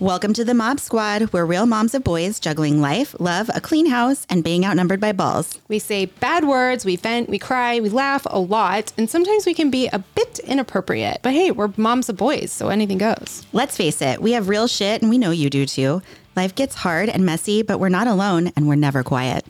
Welcome to the Mob Squad. We're real moms of boys juggling life, love, a clean house, and being outnumbered by balls. We say bad words, we vent, we cry, we laugh a lot, and sometimes we can be a bit inappropriate. But hey, we're moms of boys, so anything goes. Let's face it, we have real shit, and we know you do too. Life gets hard and messy, but we're not alone, and we're never quiet.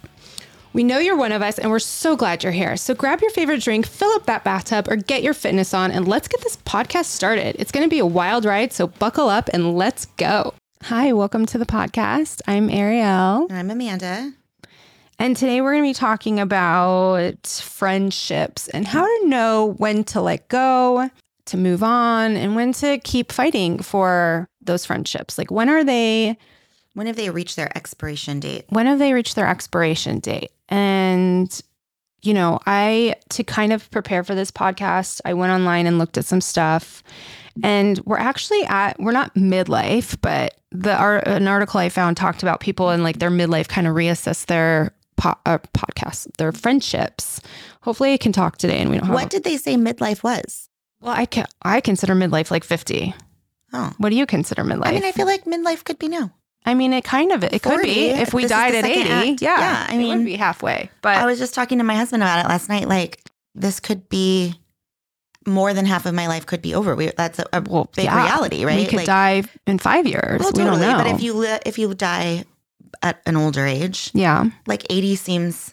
We know you're one of us, and we're so glad you're here. So grab your favorite drink, fill up that bathtub, or get your fitness on, and let's get this podcast started. It's going to be a wild ride, so buckle up and let's go. Hi, welcome to the podcast. I'm Ariel. And I'm Amanda. And today we're going to be talking about friendships and how to know when to let go, to move on, and when to keep fighting for those friendships. Like, when are they? When have they reached their expiration date? When have they reached their expiration date? And, you know, I, to kind of prepare for this podcast, I went online and looked at some stuff. And we're actually at, we're not midlife, but the art, an article I found talked about people in like their midlife kind of reassess their po- uh, podcasts, their friendships. Hopefully I can talk today and we don't have. What did they say midlife was? well, I can, I consider midlife like 50. Oh. What do you consider midlife? I mean, I feel like midlife could be now. I mean, it kind of, it could be if we died at 80. act. Yeah. Yeah, I it mean- would be halfway, but I was just talking to my husband about it last night. Like, this could be more than half of my life could be over. We, that's a, a Well, big yeah. reality, right? We could like, die in five years. Well, we don't know. But if you li- if you die at an older age, yeah, like eighty seems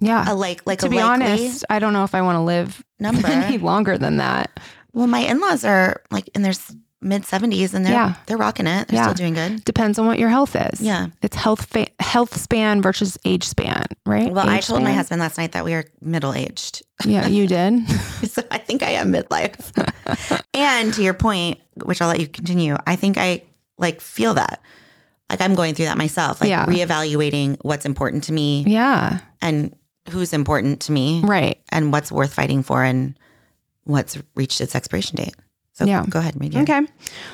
yeah. a like like to a be honest, I don't know if I want to live number. any longer than that. well, my in laws are like in their mid seventies, and they're Yeah. they're rocking it. They're Yeah. still doing good. Depends on what your health is. Yeah. it's health fa- health span versus age span, right? Well, I Age told my husband last night that we are middle aged. Yeah, you did. so I think I am midlife. and to your point, which I'll let you continue, I think I like feel that. Like I'm going through that myself, like Yeah. reevaluating what's important to me yeah, and who's important to me right. and what's worth fighting for and what's reached its expiration date. So Yeah. go ahead, Media. Okay.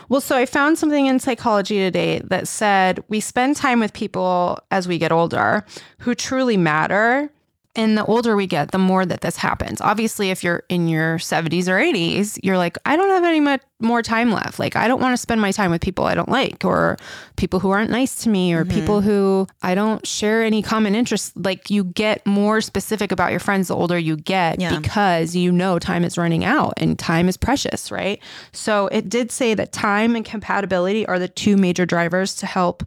Well, so I found something in psychology today that said we spend time with people as we get older who truly matter. And the older we get, the more that this happens. Obviously, if you're in your 70s or 80s, you're like, I don't have any much more time left. Like, I don't want to spend my time with people I don't like, or people who aren't nice to me, or mm-hmm. people who I don't share any common interests. Like, you get more specific about your friends the older you get Yeah. because you know time is running out and time is precious, right? So, it did say that time and compatibility are the two major drivers to help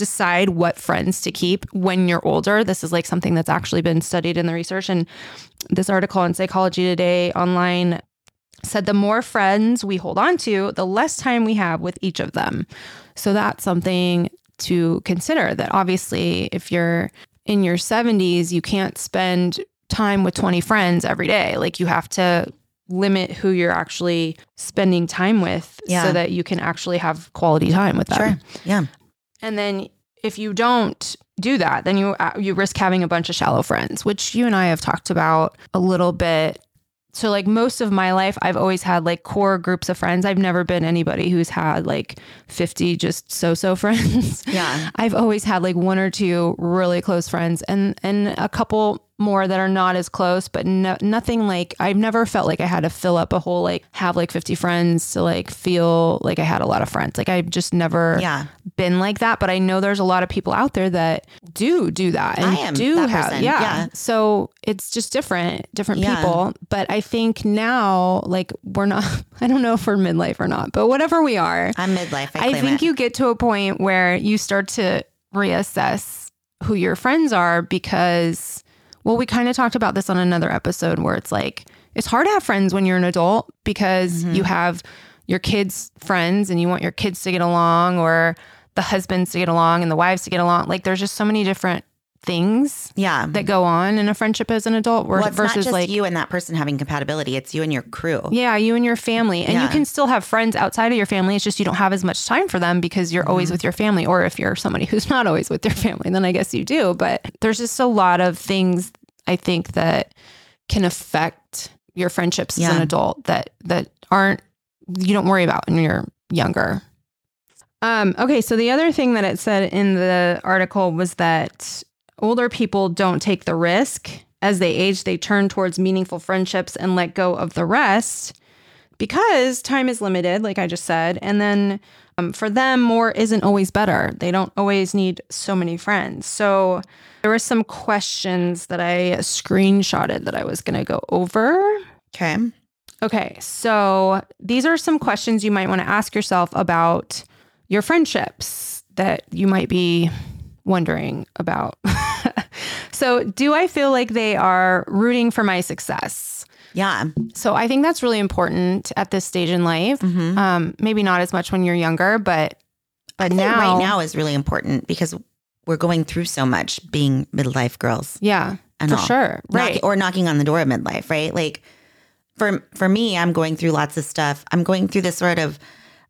decide what friends to keep when you're older. This is like something that's actually been studied in the research. And this article in Psychology Today online said the more friends we hold on to, the less time we have with each of them. So that's something to consider that obviously, if you're in your 70s, you can't spend time with 20 friends every day. Like you have to limit who you're actually spending time with Yeah. so that you can actually have quality time with them. Sure. Yeah. And then if you don't do that, then you uh, you risk having a bunch of shallow friends, which you and I have talked about a little bit. So like most of my life I've always had like core groups of friends. I've never been anybody who's had like 50 just so-so friends. Yeah. I've always had like one or two really close friends and and a couple more that are not as close, but no, nothing like I've never felt like I had to fill up a whole like have like 50 friends to like feel like I had a lot of friends. Like I've just never Yeah. been like that, but I know there's a lot of people out there that do do that and I am do that have person, yeah. yeah. So it's just different, different Yeah. people. But I think now, like we're not. I don't know if we're midlife or not, but whatever we are, I'm midlife. I, I, think it. you get to a point where you start to reassess who your friends are because, well, we kind of talked about this on another episode where it's like it's hard to have friends when you're an adult because Mm-hmm. you have your kids' friends and you want your kids to get along or the husbands to get along and the wives to get along. Like there's just so many different things yeah. that go on in a friendship as an adult well, it's versus not just like you and that person having compatibility. It's you and your crew. yeah, you and your family. And you can still have friends outside of your family. It's just you don't have as much time for them because you're Mm-hmm. always with your family. Or if you're somebody who's not always with their family, then I guess you do. But there's just a lot of things I think that can affect your friendships as an adult that that aren't you don't worry about when you're younger. Um, okay, so the other thing that it said in the article was that older people don't take the risk. As they age, they turn towards meaningful friendships and let go of the rest because time is limited, like I just said. And then um, for them, more isn't always better. They don't always need so many friends. So there were some questions that I screenshotted that I was going to go over. Okay. Okay, so these are some questions you might want to ask yourself about your friendships that you might be wondering about. so, do I feel like they are rooting for my success? Yeah. So, I think that's really important at this stage in life. Mhm. Um, maybe not as much when you're younger, but but now, right now is really important because we're going through so much being midlife girls. yeah, and for all. sure, right? Knocking- or knocking on the door of midlife, right? Like for for me, I'm going through lots of stuff. I'm going through this sort of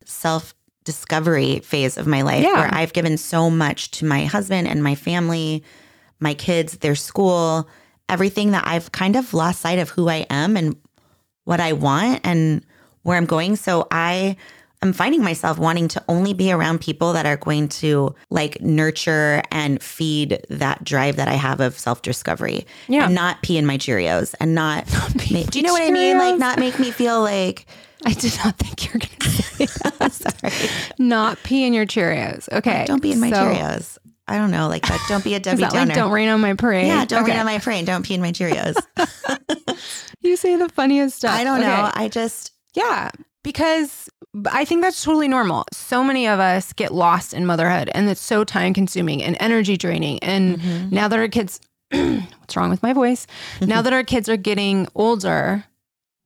self discovery phase of my life Yeah. where I've given so much to my husband and my family, my kids, their school, everything that I've kind of lost sight of who I am and what I want and where I'm going. So I am finding myself wanting to only be around people that are going to like nurture and feed that drive that I have of self discovery. Yeah. And not pee in my Cheerios and not, pee ma- in do you know what I mean? Like not make me feel like, I did not think you were going to say that. sorry, not pee in your Cheerios. Okay, don't be in my so- Cheerios. I don't know, like that. Don't be a Debbie Downer. like don't rain on my parade? yeah, don't okay. read on my parade. Don't pee in my Cheerios. You say the funniest stuff. I don't Okay. know. I just, Yeah, because I think that's totally normal. So many of us get lost in motherhood and it's so time consuming and energy draining. And Mm-hmm. now that our kids, what's wrong with my voice? now that our kids are getting older,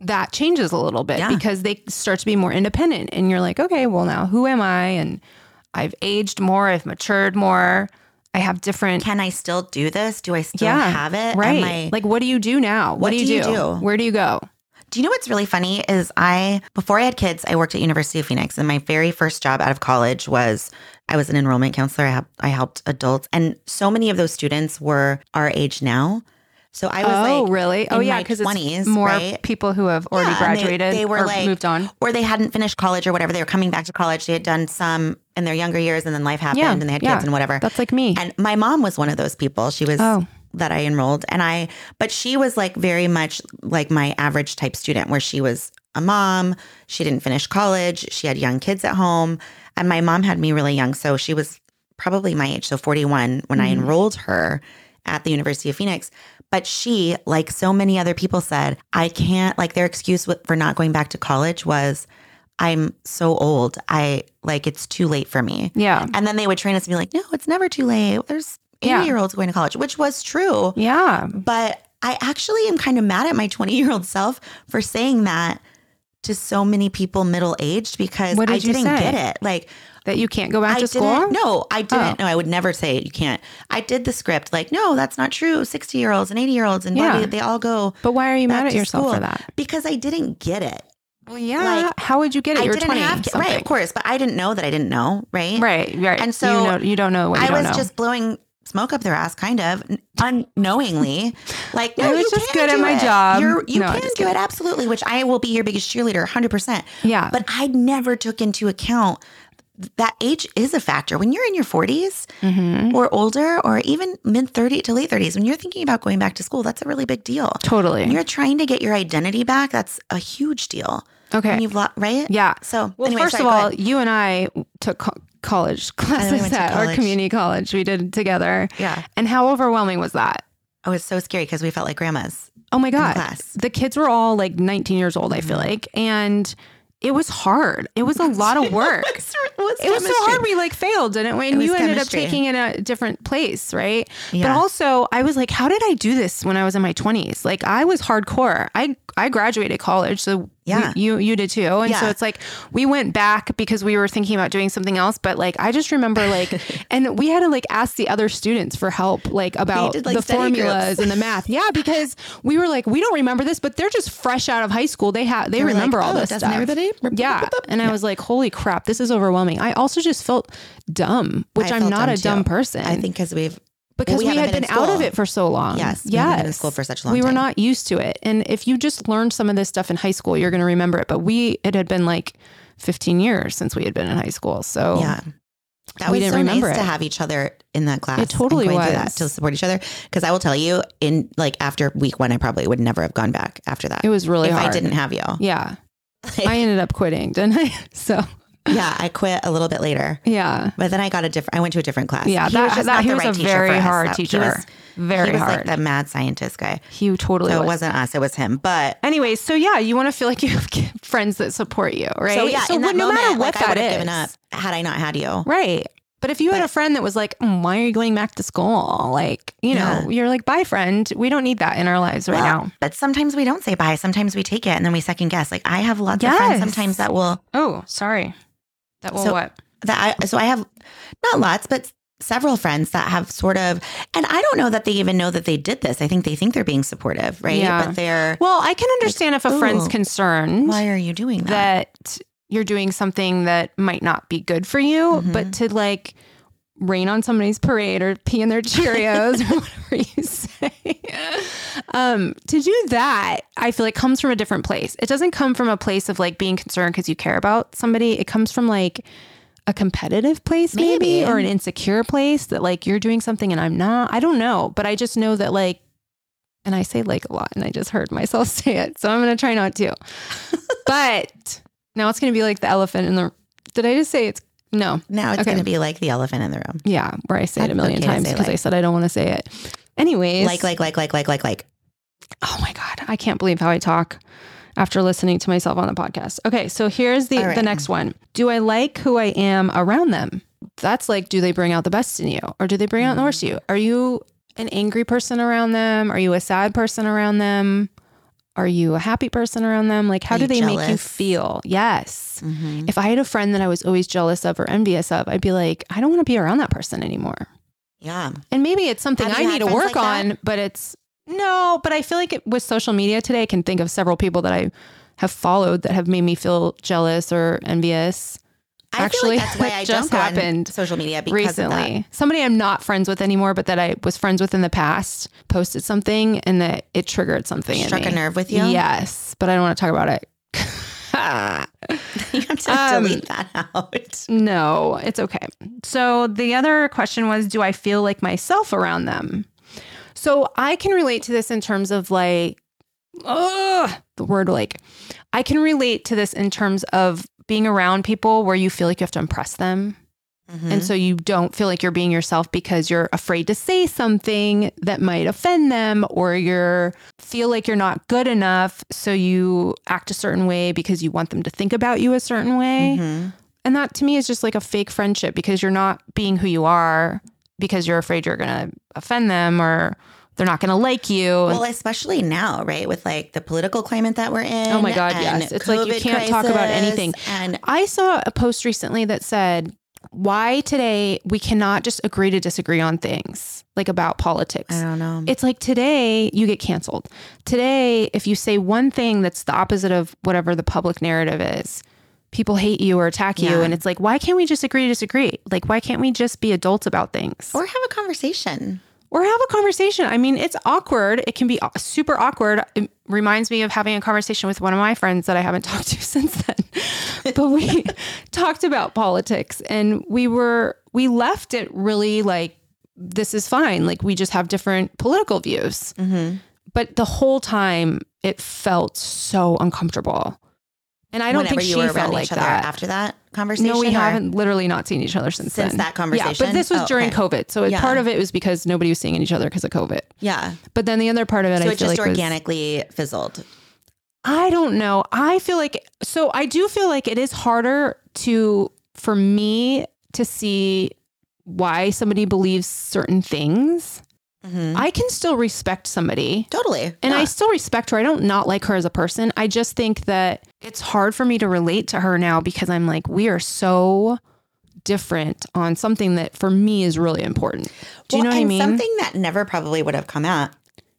that changes a little bit Yeah. because they start to be more independent. And you're like, okay, well, now who am I? And I've aged more, I've matured more. I have different can I still do this? Do I still yeah, have it? Am Right. I- like, what do you do now? What, What do you do you do? do? Where do you go? Do you know what's really funny is I before I had kids, I worked at University of Phoenix, and my very first job out of college was I was an enrollment counselor. I, helped, I helped adults, and so many of those students were our age now. So I was like, oh, like, really? Oh, yeah, because it's more right? people who have already Yeah, and they- graduated they were or like- moved on. or they hadn't finished college or whatever. They were coming back to college. They had done some in their younger years, and then life happened, Yeah, and they had yeah. kids and whatever. That's like me. And my mom was one of those people. She was Oh. that I enrolled. And I, but she was like very much like my average type student where she was a mom. She didn't finish college. She had young kids at home. And my mom had me really young. So she was probably my age. So 41 when I Mhm. enrolled her at the University of Phoenix. But she, like so many other people, said, I can't, like their excuse for not going back to college was, I'm so old. I like it's too late for me. yeah. And then they would train us to be like, no, it's never too late. There's 80 Yeah. year olds going to college, which was true. Yeah. But I actually am kind of mad at my 20 year old self for saying that to so many people middle aged because I did you didn't get it. Like, That you can't go back I to school? No, I oh. didn't. Oh. No, I would never say it. You can't. I did the script like, no, that's not true. 60 year olds and 80 year olds and Yeah. blah, they all go But why are you mad at yourself school for that? because I didn't get it. Well, yeah. Like, How would you get it? I You're didn't 20 have to, right, of course, but I didn't know that I didn't know, right? Right, right. And so you, know, you don't know what you I was know. just blowing smoke up their ass, kind of unknowingly. Like, no, I was just good at my it. job. You're, you No, can do kidding. it absolutely, which I will be your biggest cheerleader, hundred percent. yeah. But I never took into account that age is a factor when you're in your 40s Mhm. or older, or even mid 30 to late 30s. When you're thinking about going back to school, that's a really big deal. Totally. When you're trying to get your identity back, that's a huge deal. okay. When you've lo- right? yeah. So, Well, anyway, first sorry, of all, you and I took college classes to at our college. community college. We did it together. yeah, And how overwhelming was that? oh, it's so scary because we felt like grandmas. Oh my God. class. The kids were all like 19 years old, I feel Mhm. like. And it was hard. It was a lot of work. What's- what's It was so hard. We like failed, didn't we? And It was you ended chemistry. up taking in a different place, right? Yeah. But also, I was like, how did I do this when I was in my 20s? Like, I was hardcore. I I graduated college, so we- Yeah. you you did too. Oh, and so it's like we went back because we were thinking about doing something else. But like, I just remember like, and we had to like ask the other students for help, like about did, like, the formulas groups. and the math. Yeah, because we were like, we don't remember this, but they're just fresh out of high school. They have they, They were like, remember all "Oh, this stuff. everybody?" Yeah. And I was like, holy crap, this is overwhelming. I also just felt dumb, which I I'm felt not a dumb, too. person. I think because we've because we we, had been been, out of it for so long. Yes, we yes. haven't been in school for such a long We were time. not used to it. And if you just learned some of this stuff in high school, you're going to remember it. But we, it had been like 15 years since we had been in high school. So yeah. That We was didn't so remember nice to have each other in that class. It totally and going through was. that to support each other. Because I will tell you, in like after week one, I probably would never have gone back after that. it was really if hard. I didn't have you. Yeah. I ended up quitting, didn't I? So yeah, I quit a little bit later. yeah. But then I got a different. I went to a different class. Yeah, he that- was just that- not he the was right a teacher very for us, hard though. teacher. He was, Very he was hard. like the mad scientist guy. He totally So it was. wasn't us. It was him. But Anyways, so yeah, you want to feel like you have friends that support you, right? so yeah, in that no moment, matter what like, I that would have is, given up had I not had you. right? But if you had a friend that was like, "Mm, "Why are you going back to school?" Like, you know, Yeah. you're like, "Bye, friend. We don't need that in our lives right Well, now." But sometimes we don't say bye. Sometimes we take it and then we second guess. Like I have lots of friends sometimes that will Oh, sorry. That will So- what? that I so I have not lots, but several friends that have sort of and I don't know that they even know that they did this. I think they think they're being supportive, right? Yeah. But they're Well, I can understand if a friend's concerned why are you doing that? that you're doing something that might not be good for you, Mhm. but to like rain on somebody's parade or pee in their Cheerios or whatever you say. Um, to do that, I feel like comes from a different place. It doesn't come from a place of like being concerned because you care about somebody. It comes from like a competitive place, maybe, Maybe. or an insecure place that like you're doing something and I'm not. I don't know, but I just know that like, and I say like a lot, and I just heard myself say it, so I'm gonna try not to. but now it's gonna be like the elephant in the. Did I just say it's no? Now it's Okay. going to be like the elephant in the room. Yeah, where I say it a million okay times because I said I don't want to say it. Anyways, Like, like, like, like, like, like, like. oh my god, I can't believe how I talk after listening to myself on the podcast. Okay, so here's the right. the next one. Do I like who I am around them? That's like, do they bring out the best in you, or do they bring out the worst in you? Are you an angry person around them? Are you a sad person around them? Are you a happy person around them? Like, how do they make you feel? Yes. Mhm. If I had a friend that I was always jealous of or envious of, I'd be like, I don't want to be around that person anymore. Yeah. And maybe it's something I need to work like on, but it's no, but I feel like it, with social media today, I can think of several people that I have followed that have made me feel jealous or envious I Actually, like that's why I just happened social media because of that. recently. Somebody I'm not friends with anymore, but that I was friends with in the past posted something and that it triggered something in Struck a nerve with you. Yes, but I don't want to talk about it. you have to Um, delete that out. No, it's okay. So the other question was Do I feel like myself around them? So I can relate to this in terms of like, the word like, I can relate to this in terms of being around people where you feel like you have to impress them. Mhm. And so you don't feel like you're being yourself because you're afraid to say something that might offend them or you're feel like you're not good enough so you act a certain way because you want them to think about you a certain way. Mhm. And that to me is just like a fake friendship because you're not being who you are because you're afraid you're going to offend them or they're not going to like you. Well, especially now, right? With like the political climate that we're in. Oh my God, yes. It's like you can't talk about anything. And I saw a post recently that said, why today we cannot just agree to disagree on things like about politics. I don't know. It's like today you get canceled. Today, if you say one thing that's the opposite of whatever the public narrative is, people hate you or attack you. And it's like, why can't we just agree to disagree? Like, why can't we just be adults about things? or have a conversation. Or have a conversation. I mean, it's awkward. It can be super awkward. It reminds me of having a conversation with one of my friends that I haven't talked to since then. but we talked about politics and we were, we left it really like, this is fine. Like, we just have different political views. Mm-hmm. But the whole time, it felt so uncomfortable. And I don't think you she were felt around like other that. after that conversation. No, we or- haven't literally not seen each other since Since then. that Yeah, but this was Oh, during okay. COVID, so Yeah. part of it was because nobody was seeing each other because of COVID. Yeah. But then the other part of it, So I it just like was- organically fizzled. I don't know. I feel like so I do feel like it is harder to for me to see why somebody believes certain things. Mhm. I can still respect somebody. Totally. And I still respect her. I don't not like her as a person. I just think that it's hard for me to relate to her now because I'm like, we are so different on something that for me is really important. Do you know what I mean? Something that never probably would have come out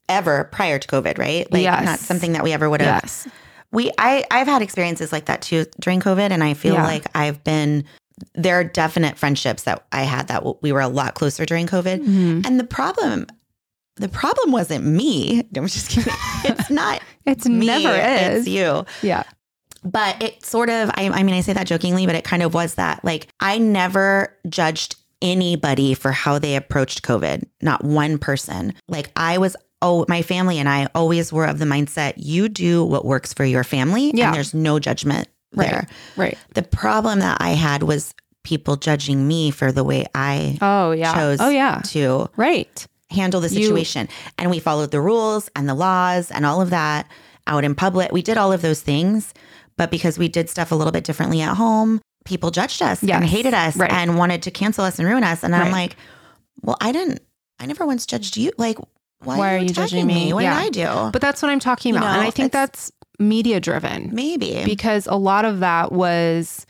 ever prior to COVID, right? Like Yes. not something that we ever would have. yes. We I I've had experiences like that too during COVID, and I feel Yeah. like I've been. There are definite friendships that I had that we were a lot closer during COVID, Mhm. and the problem. The problem wasn't me. I'm just kidding. It's not It's me. never is. It's you. Yeah. But it sort of, I, I mean, I say that jokingly, but it kind of was that. Like, I never judged anybody for how they approached COVID, not one person. Like, I was oh, my family and I always were of the mindset you do what works for your family Yeah. and there's no judgment there. Right. The problem that I had was people judging me for the way I Oh yeah. chose oh yeah. to Right. Handle the You- situation. and we followed the rules and the laws and all of that out in public. We did all of those things, but because we did stuff a little bit differently at home, people judged us Yes. and hated us Right. and wanted to cancel us and ruin us. And I'm like, well, I didn't, I never once judged you. Like, why, Why are you you judging me? me? What Yeah. did I do? But that's what I'm talking You about. and I think that's media driven. Maybe. because a lot of that was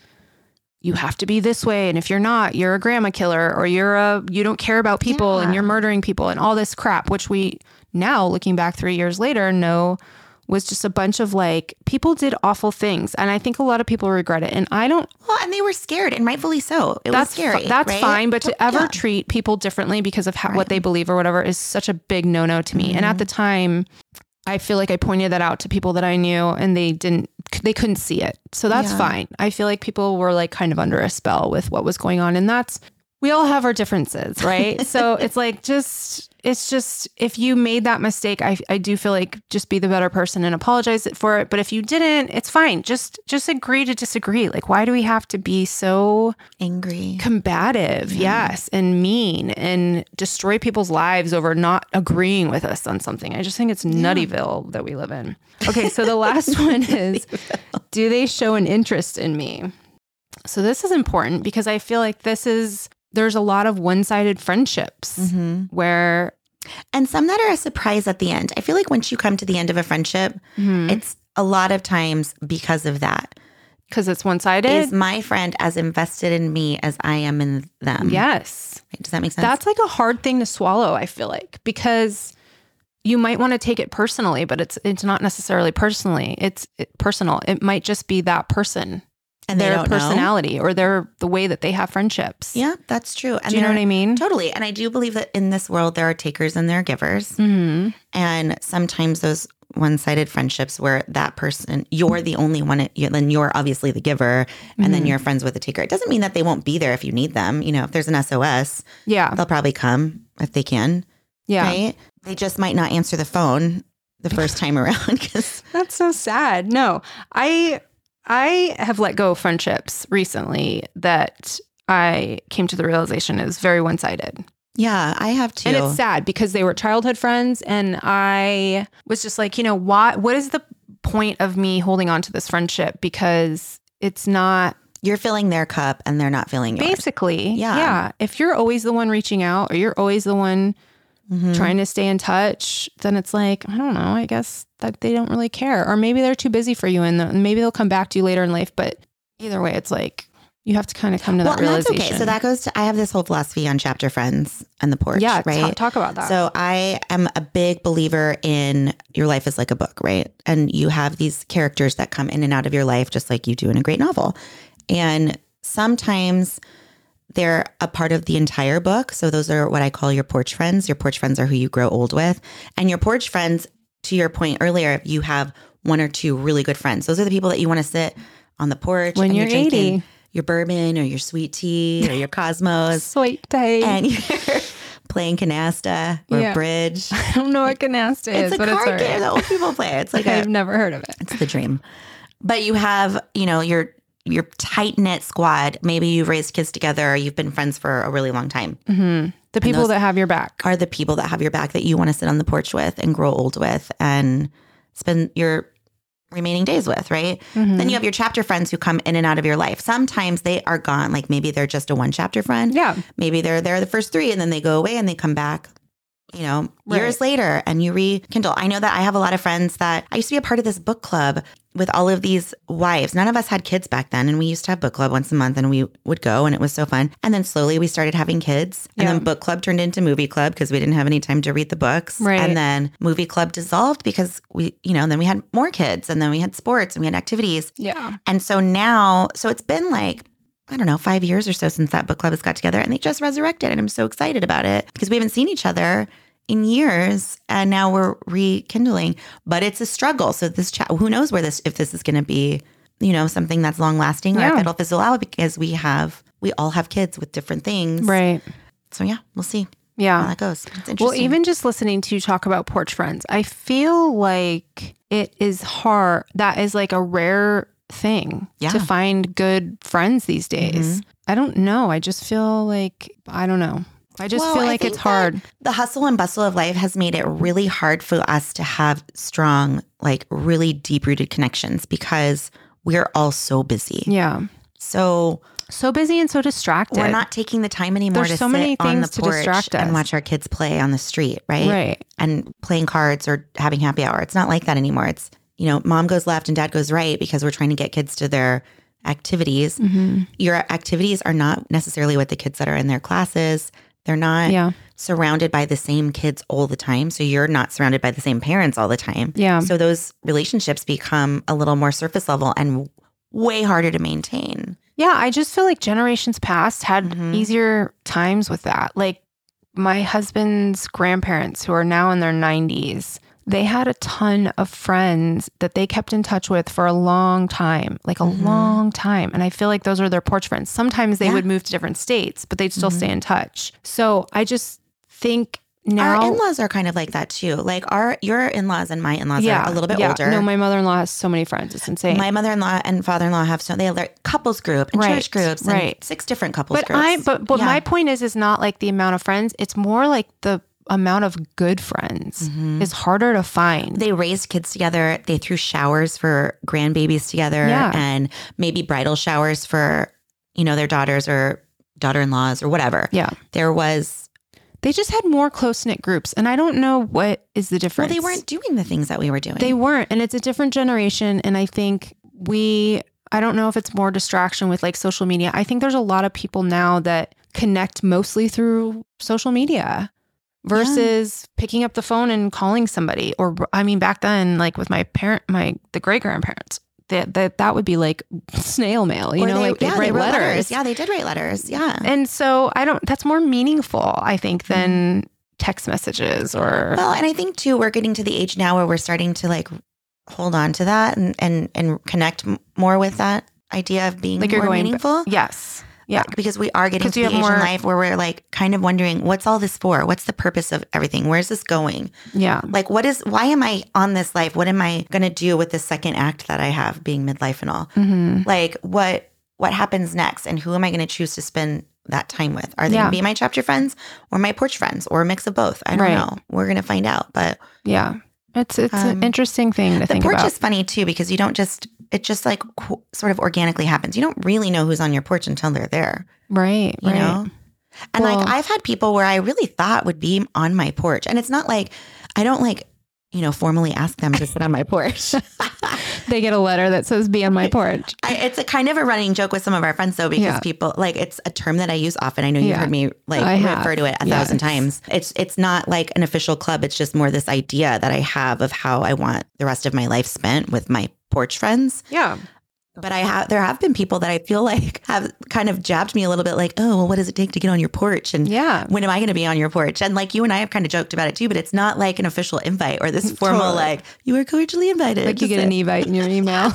you have to be this way and if you're not you're a grandma killer or you're a you don't care about people and you're murdering people and all this crap which we now looking back 3 years later know was just a bunch of like people did awful things and i think a lot of people regret it and i don't well, and they were scared and rightfully so. It that's was scary. that's right? fine but to ever Yeah. treat people differently because of how, what they believe or whatever is such a big no-no to me and at the time i feel like i pointed that out to people that i knew and they didn't they couldn't see it. So that's Yeah. fine. I feel like people were like kind of under a spell with what was going on. And that's we all have our differences right? So it's like just it's just if you made that mistake I, I do feel like just be the better person and apologize for it. But if you didn't it's fine. Just just agree to disagree. Like why do we have to be so angry. combative, yes, and mean and destroy people's lives over not agreeing with us on something. I just think it's Nuttyville that we live in. Okay, so the last one is do they show an interest in me? So this is important because I feel like this is there's a lot of one-sided friendships Mhm. where And some that are a surprise at the end. I feel like once you come to the end of a friendship, Mm-hmm. it's a lot of times because of that. because it's one-sided. Is my friend as invested in me as I am in them? yes. Does that make sense? That's like a hard thing to swallow, I feel like, because you might want to take it personally, but it's it's not necessarily personally. It's it, personal. It might just be that person, and their don't know. personality or their the way that they have friendships. Yeah, that's true. And Do you know what I mean? Totally. And I do believe that in this world, there are takers and there are givers. Mm-hmm. And sometimes those one sided friendships where that person, you're the only one, you- then you're obviously the giver, and then Mhm. you're friends with the taker. It doesn't mean that they won't be there if you need them. You know, if there's an SOS, Yeah. they'll probably come if they can. Yeah. Right. They just might not answer the phone the first time around because That's so sad. No, I I have let go of friendships recently that I came to the realization is very one sided. yeah, I have too. And it's sad because they were childhood friends and I was just like, you know, why what is the point of me holding on to this friendship because it's not you're filling their cup and they're not filling yours. basically Yeah. yeah if you're always the one reaching out or you're always the one Mhm. trying to stay in touch then it's like i don't know i guess that they don't really care or maybe they're too busy for you and the- maybe they'll come back to you later in life but either way it's like you have to kind of come to Well, that and that's realization okay. So that goes to I have this whole philosophy on chapter friends and the porch. yeah right. ta- talk about that So I am a big believer in your life is like a book, right? And you have these characters that come in and out of your life just like you do in a great novel. And sometimes they're a part of the entire book. So those are what I call your porch friends. Your porch friends are who you grow old with. And your porch friends, to your point earlier, you have one or two really good friends. Those are the people that you want to sit on the porch When and you're drinking 80. your bourbon or your sweet tea or your Cosmos sweet day and you're playing canasta or Yeah. bridge. i don't know what canasta is It's a but it's card game that old people play. It's like i've a, never heard of it it's the dream. But you have, you know, your your tight knit squad. Maybe you've raised kids together. Or you've been friends for a really long time. hmm the people that have your back Are the people that have your back that you want to sit on the porch with and grow old with and spend your remaining days with, right? Mhm. Then you have your chapter friends who come in and out of your life. Sometimes they are gone. Like maybe they're just a one chapter friend. yeah maybe they're there the first three and then they go away and they come back you know years later and you rekindle. I know that i have a lot of friends that i used to be a part of this book club with all of these wives. None of us had kids back then and we used to have book club once a month and we would go and it was so fun. And then slowly we started having kids and Yeah. then book club turned into movie club because we didn't have any time to read the books. Right. and then movie club dissolved because we you know then we had more kids and then we had sports and we had activities. Yeah. And so now, so it's been like, I don't know, five years or so since that book club has got together and they just resurrected. And I'm so excited about it because we haven't seen each other in years and now we're rekindling. But it's a struggle. So this chat, who knows where this, if this is going to be, you know, something that's long lasting or if it'll fizzle out because we have, we all have kids with different things. right So yeah, we'll see. Yeah. that goes. It's interesting. Well, even just listening to you talk about porch friends, I feel like it is hard. That is like a rare thing Yeah. to find good friends these mm-hmm. days. I don't know. I just feel like, I don't know. I just Well, feel like it's hard. the hustle and bustle of life has made it really hard for us to have strong, like really deep rooted connections because we're all so busy. Yeah. So So busy and so distracted. we're not taking the time anymore There's to so sit many on the things to porch distract us. and watch our kids play on the street, right? right. And playing cards or having happy hour. It's not like that anymore. It's, you know, mom goes left and dad goes right because we're trying to get kids to their activities. hmm Your activities are not necessarily with the kids that are in their classes. They're not Yeah. surrounded by the same kids all the time. So you're not surrounded by the same parents all the time. Yeah. So those relationships become a little more surface level and way harder to maintain. Yeah, I just feel like generations past had Mhm. easier times with that. Like my husband's grandparents, who are now in their 90s, they had a ton of friends that they kept in touch with for a long time, like a Mhm. long time. And I feel like those are their porch friends. Sometimes they Yeah. would move to different states, but they'd still Mhm. stay in touch. So I just think now. our in-laws are kind of like that too. Like our your in-laws and my in-laws are a little bit yeah. older. No, my mother in law has so many friends. It's insane. my mother-in-law and father-in-law have so they have their couples group and Right, church groups and right. six different couples but groups. I but but Yeah. my point is is not like the amount of friends. It's more like the amount of good friends Mhm. is harder to find. they raised kids together. They threw showers for grandbabies together Yeah. and maybe bridal showers for, you know, their daughters or daughter-in-laws or whatever. yeah. There was They just had more close knit groups. And I don't know what is the well, difference. they weren't doing the things that we were doing. They weren't. And it's a different generation. And I think we, I don't know if it's more distraction with like social media. I think there's a lot of people now that connect mostly through social media versus picking up the phone and calling somebody. Or, I mean, back then, like with my parent, my, the great grandparents, that, that, that would be like snail mail, you Or know, they, like yeah, write they wrote letters. Yeah, they did write letters. Yeah. And so I don't, that's more meaningful, I think, than text messages or, Mm-hmm. Well, and I think too, we're getting to the age now where we're starting to like hold on to that and and and connect m- more with that idea of being Like you're more going- meaningful. yes. Yeah. Because we are getting to the in more- life where we're like kind of wondering, what's all this for? What's the purpose of everything? Where's this going? Yeah. Like, what is? Why am I on this life? What am I going to do with this second act that I have, being midlife and all? hmm Like, what what happens next, and who am I going to choose to spend that time with? Are they Yeah. going to be my chapter friends or my porch friends or a mix of both? I don't Right. know. We're going to find out, but. Yeah. It's it's Um, an interesting thing to think about. The porch is funny too because you don't just it just like qu- sort of organically happens. You don't really know who's on your porch until they're there, right. you right. know. And Well- like I've had people where I really thought would be on my porch, and it's not like I don't like you know formally ask them to sit on my porch. They get a letter that says "Be on my porch." I, it's a kind of a running joke with some of our friends though because Yeah. people like it's a term that I use often. I know you've Yeah. heard me like I have. refer to it a Yes. thousand times. It's it's not like an official club. It's just more this idea that I have of how I want the rest of my life spent with my porch friends. Yeah. But I have there have been people that I feel like have kind of jabbed me a little bit like, oh, well, what does it take to get on your porch? And Yeah. when am I going to be on your porch? And like you and I have kind of joked about it too, but it's not like an official invite or this formal Totally. like you are cordially invited. Like you get an sit." evite in your email.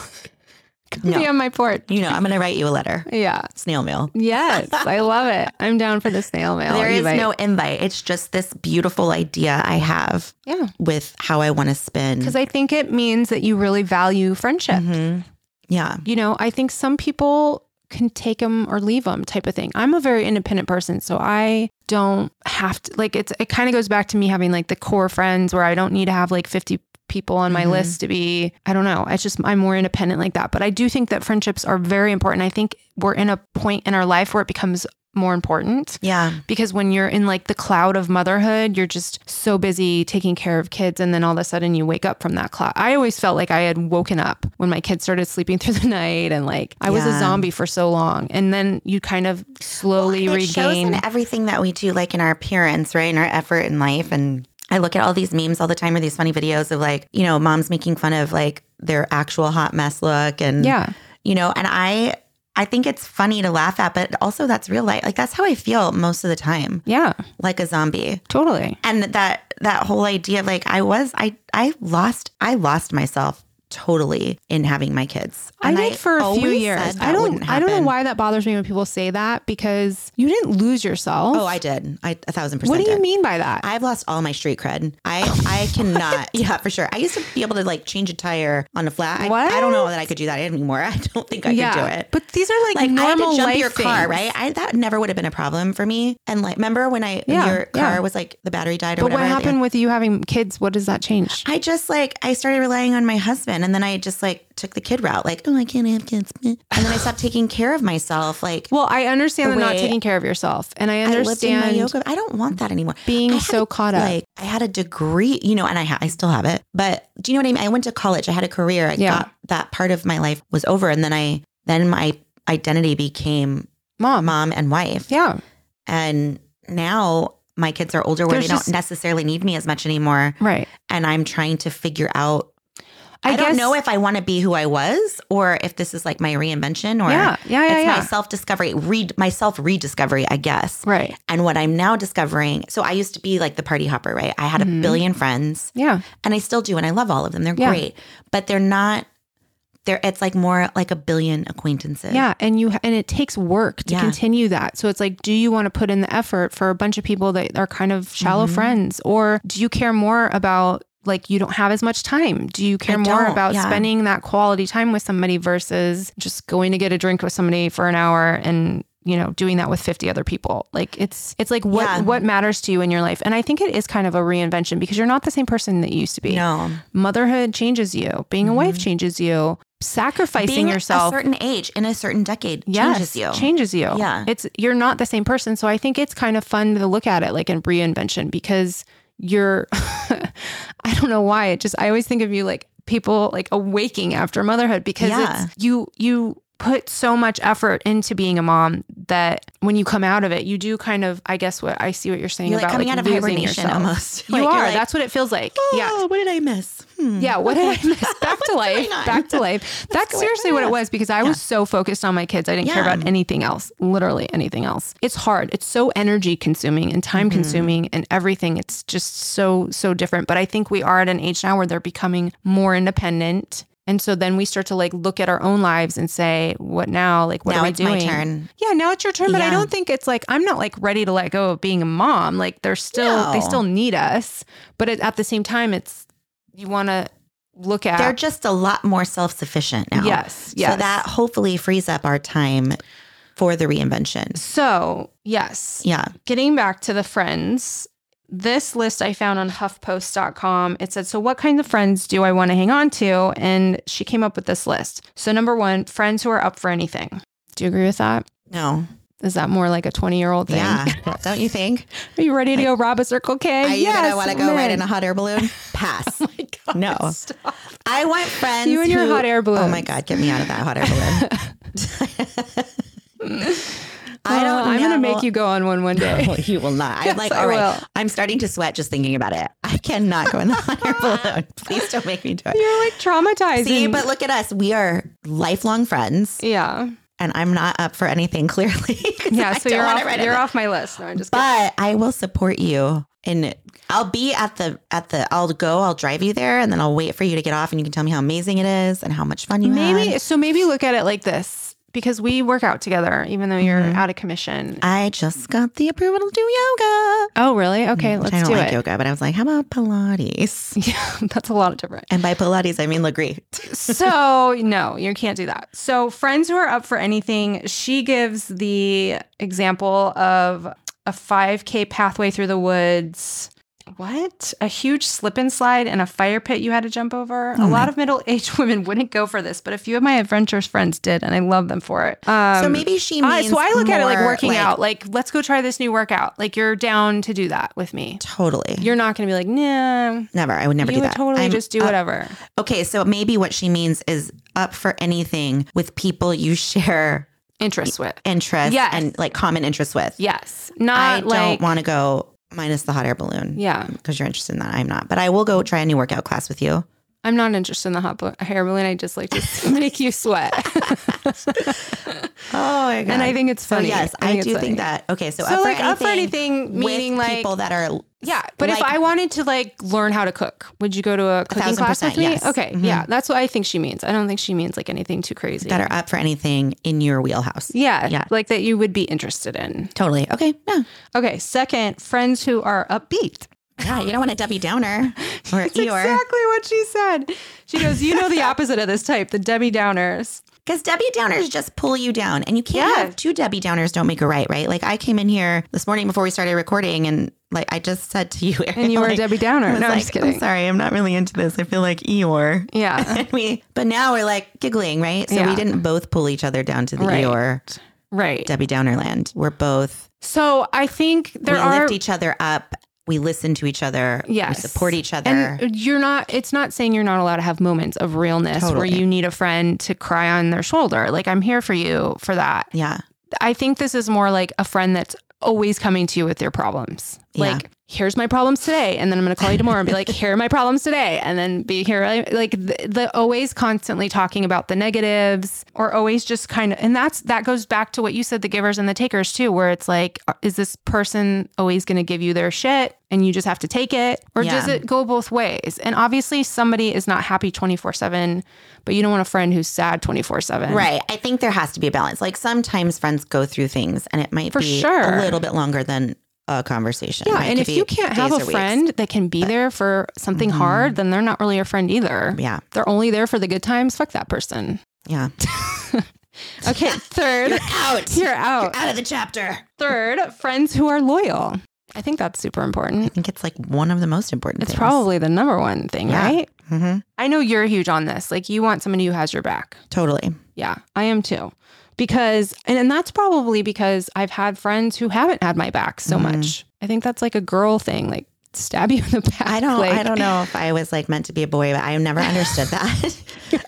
Come No. Be on my porch. You know, I'm going to write you a letter, Yeah. snail mail. Yes. I love it. I'm down for the snail mail. There is evite. no invite. It's just this beautiful idea I have Yeah. with how I want to spend. Because I think it means that you really value friendship. Mhm. Yeah. You know, I think some people can take them or leave them type of thing. I'm a very independent person, so I don't have to like it's it kind of goes back to me having like the core friends where I don't need to have like 50 people on my Mhm. list to be I don't know. It's just I'm more independent like that. But I do think that friendships are very important. I think we're in a point in our life where it becomes more important Yeah. because when you're in like the cloud of motherhood, you're just so busy taking care of kids. And then all of a sudden you wake up from that cloud. I always felt like I had woken up when my kids started sleeping through the night and like I was a zombie for so long. And then you kind of slowly shows regain. in everything that we do, like in our appearance, right? In our effort in life. And I look at all these memes all the time or these funny videos of like, you know, moms making fun of like their actual hot mess look. And, yeah. you know, and I, I think it's funny to laugh at, but also that's real life. Like that's how I feel most of the time, Yeah. like a zombie. Totally. And that, that whole idea of like, I was, I, I lost, I lost myself totally in having my kids. I And did for a few years. I don't. I don't know why that bothers me when people say that because you didn't lose yourself. Oh, I did. I a thousand percent. what do you did. mean by that? I've lost all my street cred. I I cannot. yeah, for sure. I used to be able to like change a tire on a flat. I, What? I don't know that I could do that anymore. I don't think I could do it. But these are like, like I had normal to jump your car, right? I, that never would have been a problem for me. And like, remember when I Yeah, your car yeah. was like the battery died or But what whatever? happened with you having kids? What does that change? I just like I started relying on my husband, and then I just like took the kid route. Like, oh, I can't have kids, and then I stopped taking care of myself. Like, Well, I understand The not taking care of yourself, and I I my understand yoga. I don't want that anymore. being had, so caught up. Like I had a degree, you know, and I ha- I still have it. But do you know what I mean? I went to college. I had a career. I Yeah. got that part of my life was over, and then I then my identity became Mom. mom and wife. Yeah. And now my kids are older, where There's they don't necessarily need me as much anymore, Right. and I'm trying to figure out. I, I, don't know if I want to be who I was, or if this is like my reinvention, or Yeah. Yeah. Yeah. it's yeah. my self discovery, read my self rediscovery, I guess. right. And what I'm now discovering, so I used to be like the party hopper, right? I had Mhm. a billion friends Yeah. and I still do. And I love all of them. They're Yeah. great, but they're not, they're, it's like more like a billion acquaintances. Yeah, and you and it takes work to Yeah. continue that. So it's like, do you want to put in the effort for a bunch of people that are kind of shallow Mhm. friends, or do you care more about like you don't have as much time? Do you care more about yeah. spending that quality time with somebody versus just going to get a drink with somebody for an hour and you know doing that with 50 other people like it's it's like what Yeah. what matters to you in your life and i think it is kind of a reinvention because you're not the same person that you used to be No. motherhood changes you being a wife changes you sacrificing Mm-hmm. Being yourself a certain age in a certain decade yes, changes you. Changes you. Yeah. It's you're not the same person. So I think it's kind of fun to look at it like in reinvention because you're I don't know why. It just I always think of you like people like awaking after motherhood because Yeah. it's you you put so much effort into being a mom that when you come out of it, you do kind of I guess what I see what you're saying You're like about coming like out of hibernation yourself. almost. You Like, are. like, That's what it feels like. Oh, yeah. what did I miss? Hmm. Yeah, what did I miss? Back to life. Back to life. That's seriously what it was because I was so focused on my kids. I didn't care about anything else, literally anything else. It's hard. It's so energy consuming and time Mm-hmm. consuming and everything. It's just so, so different. But I think we are at an age now where they're becoming more independent. And so then we start to like look at our own lives and say, what now? Like, what now are we it's doing? my turn. Yeah, now it's your turn, but I don't think it's like I'm not like ready to let go of being a mom. Like they're still they still need us, but it, at the same time, it's you want to look at They're just a lot more self sufficient now. Yes, yes. So that hopefully frees up our time for the reinvention. So, yes, Yeah. getting back to the friends, this list I found on HuffPost.com. It said, So, what kinds of friends do I want to hang on to? And she came up with this list. So, number one, friends who are up for anything. Do you agree with that? No. Is that more like a 20 year old thing? Yeah. Don't you think? Are you ready to go rob a Circle K? Are you yes, gonna want to go right man. in a hot air balloon? Pass. Oh my God, No. stop. I want friends. You and your who- hot air balloon. Oh my god, get me out of that hot air balloon. I don't. I'm going to make you go on one one day. No, you will not. Yes, I'm like, all right. I'm starting to sweat just thinking about it. I cannot go in the hot air balloon. Please don't make me do it. You're like traumatizing. See, but look at us. We are lifelong friends, yeah. And I'm not up for anything clearly. Yeah. So you're, off, you're off my list. No, I'm just kidding. But I will support you, and I'll be at the at the. I'll go. I'll drive you there, and then I'll wait for you to get off, and you can tell me how amazing it is and how much fun you Maybe had. so. Maybe look at it like this because we work out together, even though you're Mhm. out of commission. I just got the approval to do yoga. Oh, really? Okay, Which let's I don't do like it. yoga, but I was like, how about Pilates? Yeah, that's a lot of different. And by Pilates, I mean Lagree. so no, you can't do that. So friends who are up for anything, she gives the example of a 5K pathway through the woods. What? A huge slip and slide and a fire pit you had to jump over? Oh a lot of middle aged women wouldn't go for this, but a few of my adventurous friends did, and I love them for it. Um, so maybe she means so I look at it like working like- out. Like, let's go try this new workout. Like, you're down to do that with me. Totally. You're not going to be like, nah. never. I would never you do would that. totally I'm just do whatever. Okay, so maybe what she means is up for anything with people you share Interests with. interests Yes. and like common interests with. Yes. Not I Not don't want to go minus the hot air balloon. Yeah. Because you're interested in that. I'm not. But I will go try a new workout class with you. I'm not interested in the hot blo- hair balloon. I just like to make you sweat. Oh my god! And I think it's so funny. yes, I I, think do think that. Okay, so, So, up, like, for up for anything meaning, with like- people that are Yeah, but if I wanted to like learn how to cook, would you go to a cooking class with me? yes. Okay, Mhm. yeah, that's what I think she means. I don't think she means like anything too crazy. that are up for anything in your wheelhouse. yeah, Yeah. like that you would be interested in. Totally. Okay. Yeah. Okay, second, friends who are upbeat. Yeah. You don't want a Debbie Downer or That's Eeyore. exactly what she said. She goes, "You know the opposite of this type, the Debbie Downers." Because Debbie Downers just pull you down, and you can't Yeah. have two Debbie Downers don't make a right, right? Like I came in here this morning before we started recording, and like I just said to you, And you were a like, Debbie Downer. No, I'm just kidding. I'm sorry, I'm not really into this. I feel like Eeyore. Yeah, And we, but now we're like giggling, right? So Yeah. we didn't both pull each other down to the Right. Eeyore right. Debbie Downer land. We're both So I think there we are lift each other up. We listen to each other. Yes. We support each other. And you're not, it's not saying you're not allowed to have moments of realness where you need a friend to cry on their shoulder. Like, I'm here for you for that. yeah. I think this is more like a friend that's always coming to you with your problems. Yeah. Like, here's my problems today. And then I'm going to call you tomorrow and be like, here are my problems today. And then be here. Like, the, the always constantly talking about the negatives or always just kind of, and that's, that goes back to what you said, the givers and the takers too, where it's like, uh, is this person always going to give you their shit and you just have to take it? Or does it go both ways? And obviously, somebody is not happy 24 7, but you don't want a friend who's sad 24 7. Right. I think there has to be a balance. Like sometimes friends go through things and it might For be sure. a little bit longer than a conversation. Yeah? It and if you can't have a or weeks. friend that can be there for something hard, then they're not really a friend either. Yeah. They're only there for the good times. Fuck that person. Yeah. Okay, third, Out. you're out. out of the chapter. Third, friends who are loyal. I think that's super important. I think it's like one of the most important It's things. probably the number one thing, Yeah. right? hmm I know you're huge on this. Like you want somebody who has your back. Totally. Yeah, I am too. Because, and, and that's probably because I've had friends who haven't had my back so Mhm. much. I think that's like a girl thing, like stab you in the back. I don't like, I don't know if I was like meant to be a boy, but I never understood that.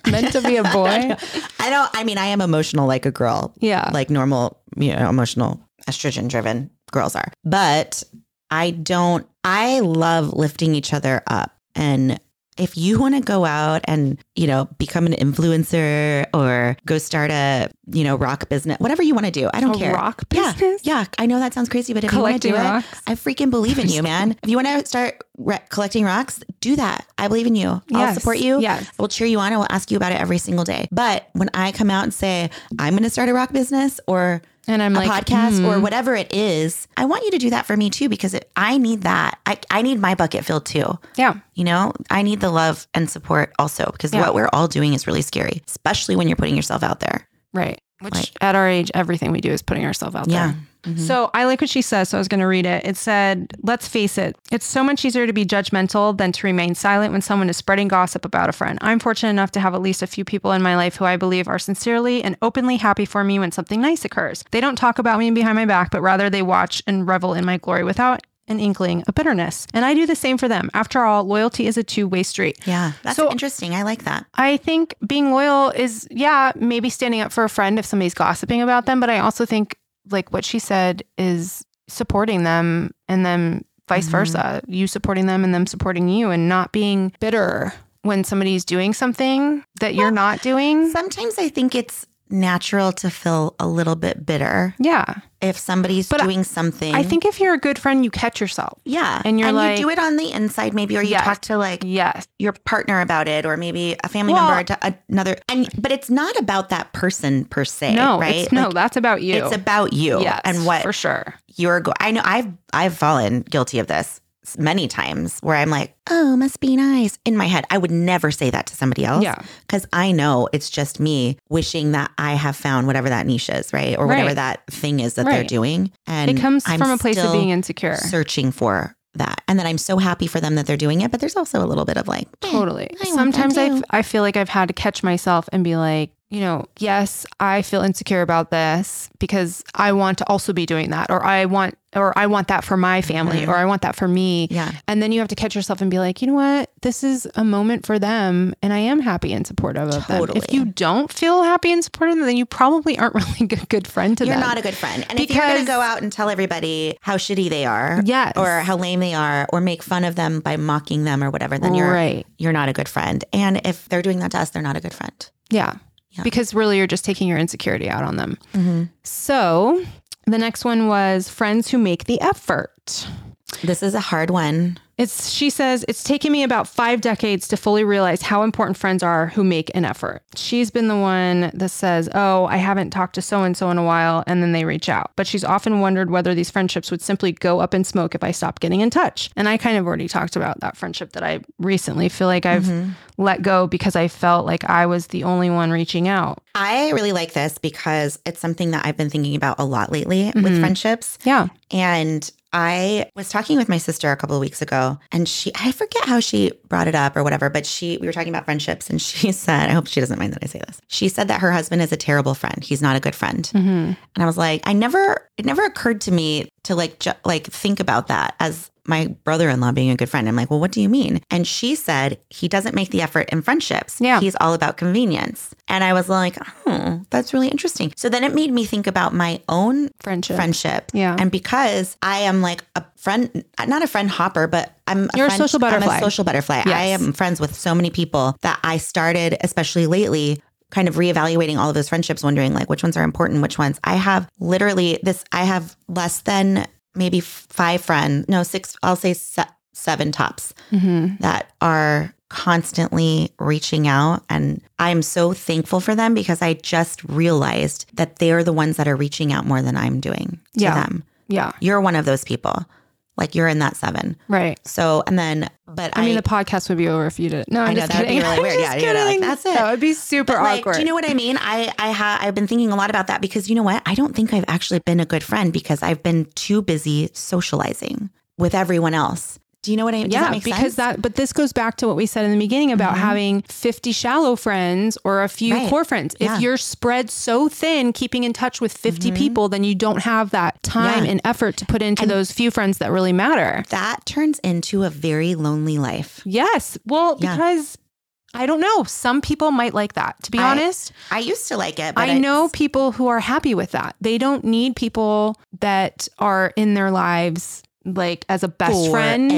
meant to be a boy. I don't I mean I am emotional like a girl. Yeah. Like normal, you know, emotional estrogen driven girls are. But I don't I love lifting each other up. And if you want to go out and, you know, become an influencer or go start a, you know, rock business, whatever you want to do, I don't A care. rock business? Yeah. I know that sounds crazy, but if you want to Collecting do it. I freaking believe in you, man. If you want to start re- collecting rocks, do that. I believe in you. I'll support you. Yes. I will cheer you on. I will ask you about it every single day. But when I come out and say, I'm going to start a rock business or And I'm a like, podcast hmm. or whatever it is, I want you to do that for me too, because it, I need that. I, I need my bucket filled too. Yeah. You know, I need the love and support also, because Yeah. what we're all doing is really scary, especially when you're putting yourself out there. Right. Which Like- at our age, everything we do is putting ourselves out Yeah. there. Mm-hmm. So I like what she says. So I was going to read it. It said, let's face it, it's so much easier to be judgmental than to remain silent when someone is spreading gossip about a friend. I'm fortunate enough to have at least a few people in my life who I believe are sincerely and openly happy for me when something nice occurs. They don't talk about me behind my back, but rather they watch and revel in my glory without an inkling of bitterness. And I do the same for them. After all, loyalty is a two way street. Yeah. That's So- interesting. I like that. I think being loyal is, yeah, maybe standing up for a friend if somebody's gossiping about them. But I also think, like what she said, is supporting them and then vice Mhm. versa. You supporting them and them supporting you and not being bitter when somebody's doing something that you're not doing. Sometimes I think it's natural to feel a little bit bitter Yeah. if somebody's But doing something. I think if you're a good friend, you catch yourself. yeah, and you're like- you do it on the inside, maybe, or you Yes. talk to like Yes. your partner about it, or maybe a family Well- member, to another. And but it's not about that person per se, No, right? it's, no, Like, that's about you. it's about you yes, and what for sure. you're. Go- I know I've I've fallen guilty of this many times where I'm like, oh, must be nice in my head. I would never say that to somebody else. Yeah. because I know it's just me wishing that I have found whatever that niche is, right? Or whatever that thing is that they're doing. And It comes I'm from a place of being insecure. searching for that. And then I'm so happy for them that they're doing it. But there's also a little bit of like, eh, Totally. I Sometimes I. I feel like I've had to catch myself and be like, you know, yes, I feel insecure about this because I want to also be doing that, or I want, or I want that for my family, Mhm. or I want that for me. yeah, And then you have to catch yourself and be like, you know what? This is a moment for them, and I am happy and supportive of them. If you don't feel happy and supportive, then you probably aren't really a good friend to them. you're not a good friend. And if you're going to go out and tell everybody how shitty they are, Yes. or how lame they are, or make fun of them by mocking them or whatever, then you're right. you're not a good friend. And if they're doing that to us, they're not a good friend. Yeah. Because really you're just taking your insecurity out on them. Mm-hmm. So the next one was friends who make the effort. This is a hard one. It's she says it's taken me about 5 decades to fully realize how important friends are who make an effort. She's been the one that says, "Oh, I haven't talked to so and so in a while," and then they reach out. But she's often wondered whether these friendships would simply go up in smoke if I stopped getting in touch. And I kind of already talked about that friendship that I recently feel like I've mm-hmm. let go because I felt like I was the only one reaching out. I really like this because it's something that I've been thinking about a lot lately with mm-hmm. friendships. Yeah. And I was talking with my sister a couple of weeks ago and she I forget how she brought it up or whatever, but she we were talking about friendships and she said, I hope she doesn't mind that I say this. She said that her husband is a terrible friend. He's not a good friend. Mm-hmm. And I was like, I never it never occurred to me to like ju- like think about that as my brother-in-law being a good friend. I'm like, well, what do you mean? And she said he doesn't make the effort in friendships. Yeah. He's all about convenience. And I was like, oh, that's really interesting. So then it made me think about my own Friendship. friendship. Yeah. And because I am like a friend, not a friend hopper, but I'm You're a social butterfly. I'm a social butterfly. I am friends with so many people that I started, especially lately, kind of reevaluating all of those friendships, wondering like which ones are important, which ones. I have literally this, I have less than maybe five friends, no, six, I'll say se- seven tops Mm-hmm. that are constantly reaching out. And I'm so thankful for them because I just realized that they're the ones that are reaching out more than I'm doing to Yeah. them. Yeah. You're one of those people. Like you're in that seven. Right. So, and then, but I, mean, the podcast would be over if you did. No, I'm I know, just that would be really I'm weird. just Yeah, you're like, kidding. that's it. That would be super But, like, awkward. do you know what I mean? I I ha I've been thinking a lot about that because you know what? I don't think I've actually been a good friend because I've been too busy socializing with everyone else. Do you know what I mean? Yeah, that because sense? that, but this goes back to what we said in the beginning about mm-hmm. having 50 shallow friends or a few Right. core friends. Yeah. If you're spread so thin, keeping in touch with 50 mm-hmm. people, then you don't have that time Yeah. and effort to put into those few friends that really matter. that turns into a very lonely life. Yes. Well, Yeah. because I don't know. Some people might like that, to be I- honest. I used to like it, but I know people who are happy with that. They don't need people that are in their lives like as a best friend.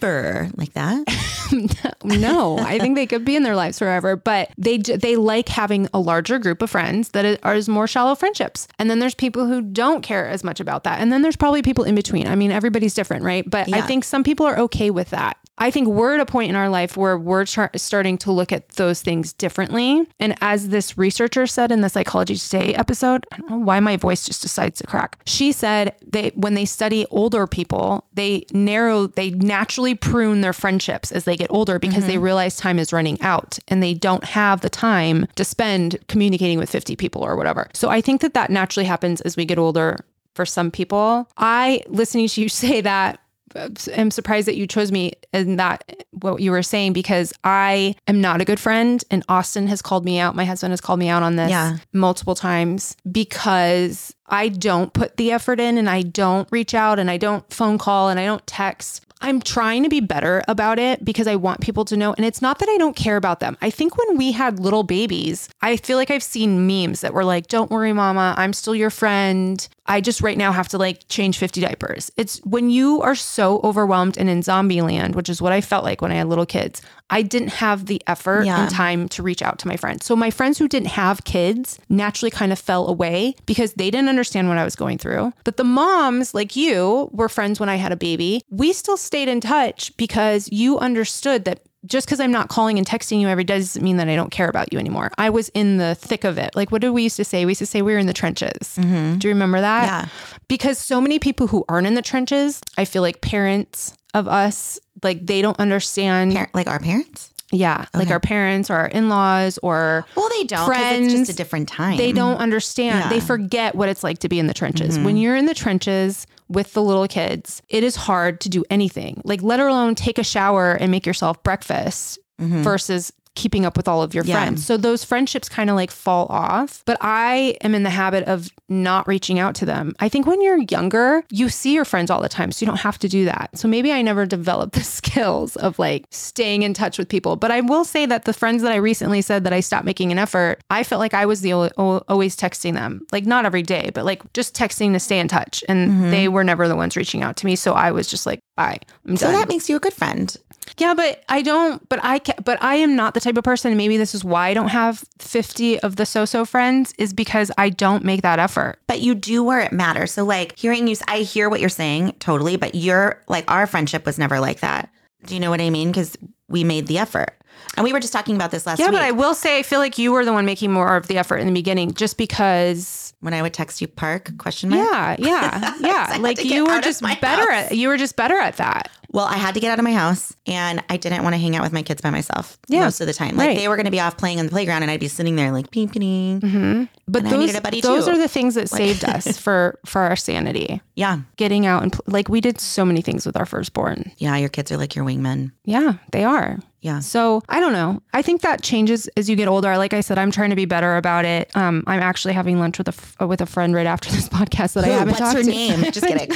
forever like that. no, I think they could be in their lives forever, but they they like having a larger group of friends that is- are more shallow friendships. And then there's people who don't care as much about that. And then there's probably people in between. I mean, everybody's different, right? But I think some people are okay with that. I think we're at a point in our life where we're char- starting to look at those things differently. And as this researcher said in the Psychology Today episode, I don't know why my voice just decides to crack. She said they when they study older people, they narrow, they naturally prune their friendships as they get older because they mm-hmm. realize time is running out and they don't have the time to spend communicating with 50 people or whatever. So I think that that naturally happens as we get older for some people. I listening to you say that Uh, am surprised that you chose me and that what you were saying because I am not a good friend and Austin has called me out. My husband has called me out on this Yeah. multiple times because I don't put the effort in and I don't reach out and I don't phone call and I don't text. I'm trying to be better about it because I want people to know. And it's not that I don't care about them. I think when we had little babies, I feel like I've seen memes that were like, don't worry, mama, I'm still your friend. I just right now have to like change 50 diapers. It's when you are so overwhelmed and in zombie land, which is what I felt like when I had little kids, I didn't have the effort Yeah. and time to reach out to my friends. So my friends who didn't have kids naturally kind of fell away because they didn't understand what I was going through. But the moms, like you, were friends when I had a baby. We still stayed in touch because you understood that just because I'm not calling and texting you every day doesn't mean that I don't care about you anymore. I was in the thick of it. Like, what did we used to say? We used to say we were in the trenches. Mm-hmm. Do you remember that? Yeah. Because so many people who aren't in the trenches, I feel like parents of us, like they don't understand. Par- like our parents? Yeah, like our parents or our in-laws or Well, they don't. 'cause It's just a different time. they don't understand. They forget what it's like to be in the trenches. When mm-hmm. you're in the trenches with the little kids, it is hard to do anything. Like let alone take a shower and make yourself breakfast mm-hmm. versus keeping up with all of your Yeah. friends. So those friendships kind of like fall off. But I am in the habit of not reaching out to them. I think when you're younger, you see your friends all the time, so you don't have to do that. So maybe I never developed the skills of like staying in touch with people. But I will say that the friends that I recently said that I stopped making an effort, I felt like I was the al- always texting them, like not every day, but like just texting to stay in touch. And mm-hmm. they were never the ones reaching out to me. So I was just like, bye, I'm So done. that makes you a good friend. Yeah, but I don't. But I ca But I am not the type of person. Maybe this is why I don't have fifty of the so-so friends. Is because I don't make that effort. But you do where it matters. So, like, hearing you, I hear what you're saying totally, but you're like, our friendship was never like that. Do you know what I mean? Because we made the effort. And we were just talking about this last Yeah, week but I will say I feel like you were the one making more of the effort in the beginning, just because. when I would text you park question mark. Yeah, yeah, yeah. like you were just better house. at. You were just better at that. Well, I had to get out of my house and I didn't want to hang out with my kids by myself Yeah, most of the time. Like right. they were going to be off playing on the playground and I'd be sitting there like peep peeping. But And I those, those too. are the things that saved us for for our sanity. Yeah. Getting out and like we did so many things with our firstborn. Yeah. Your kids are like your wingmen. Yeah, they are. Yeah. So I don't know. I think that changes as you get older. Like I said, I'm trying to be better about it. Um, I'm actually having lunch with a f- with a friend right after this podcast that I haven't What's talked her to. name? Just kidding.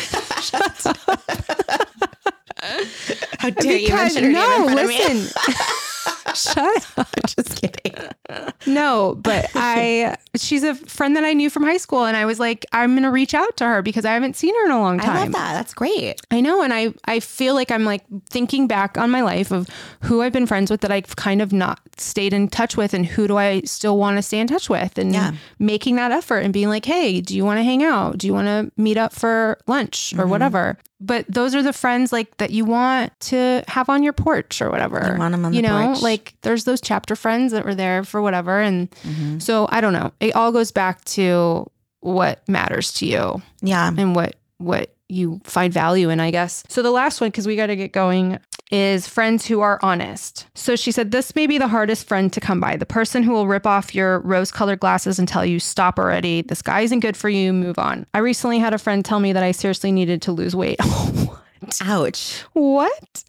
How dare you Because mention her name in no, front of me? listen. Shut up. Just kidding. No, but I she's a friend that I knew from high school and I was like I'm going to reach out to her because I haven't seen her in a long time. I love that. That's great. I know and I I feel like I'm like thinking back on my life of who I've been friends with that I've kind of not stayed in touch with and who do I still want to stay in touch with and Yeah. making that effort and being like, "Hey, do you want to hang out? Do you want to meet up for lunch Mm-hmm. or whatever?" But those are the friends like that you want to have on your porch or whatever. You want 'em on You the know, porch. like there's those chapter friends that were there for whatever and Mm-hmm. so I don't know. It all goes back to what matters to you Yeah. and what what you find value in, I guess. So the last one, because we got to get going, is friends who are honest. So she said, This may be the hardest friend to come by. The person who will rip off your rose colored glasses and tell you, Stop already. This guy isn't good for you. Move on. I recently had a friend tell me that I seriously needed to lose weight. Ouch. what?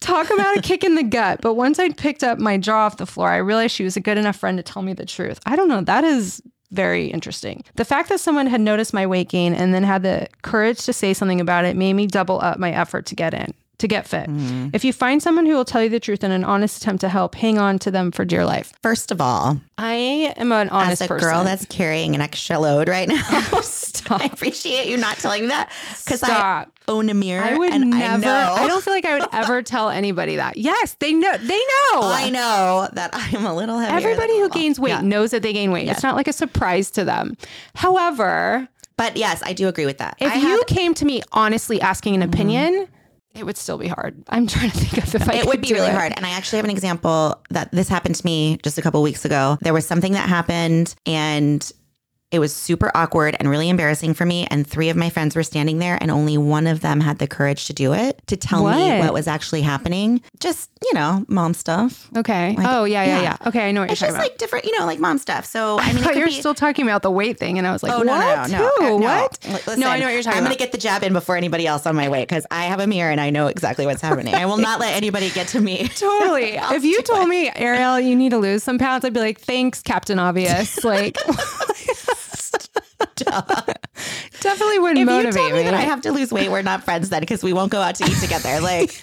Talk about a kick in the gut. But once I'd picked up my jaw off the floor, I realized she was a good enough friend to tell me the truth. I don't know. That is very interesting. The fact that someone had noticed my weight gain and then had the courage to say something about it made me double up my effort to get in. To get fit. Mm-hmm. If you find someone who will tell you the truth in an honest attempt to help, hang on to them for dear life. First of all, I am an honest as a person. girl that's carrying an extra load right now, oh, I appreciate you not telling me that because I own a mirror. I would never. I, I, don't feel like I would ever tell anybody that. Yes, they know. They know. I know that I'm a little heavier. Everybody who gains weight Yeah. knows that they gain weight. It's not like a surprise to them. However, But yes, I do agree with that. if I you came to me honestly asking an mm-hmm. opinion, it would still be hard. I'm trying to think of if I it would be really it. hard. And I actually have an example that this happened to me just a couple weeks ago. There was something that happened and it was super awkward and really embarrassing for me. And three of my friends were standing there, and only one of them had the courage to do it, to tell me What? what was actually happening. Just, you know, mom stuff. Okay. oh yeah, yeah, yeah. yeah, Okay, I know what It's you're talking about. It's just like different, you know, like mom stuff. So, I mean, I it you were be, still talking about the weight thing, and I was like, Oh, what? no, no, no, no. Who? No. What? Listen, no, I know what you're talking about. I'm going to get the jab in before anybody else on my way because I have a mirror and I know exactly what's happening. I will not let anybody get to me. Totally. if you told me, Ariel, you need to lose some pounds, I'd be like, thanks, Captain Obvious. Like, definitely wouldn't If motivate you tell me me. that I have to lose weight, we're not friends then because we won't go out to eat together. Like,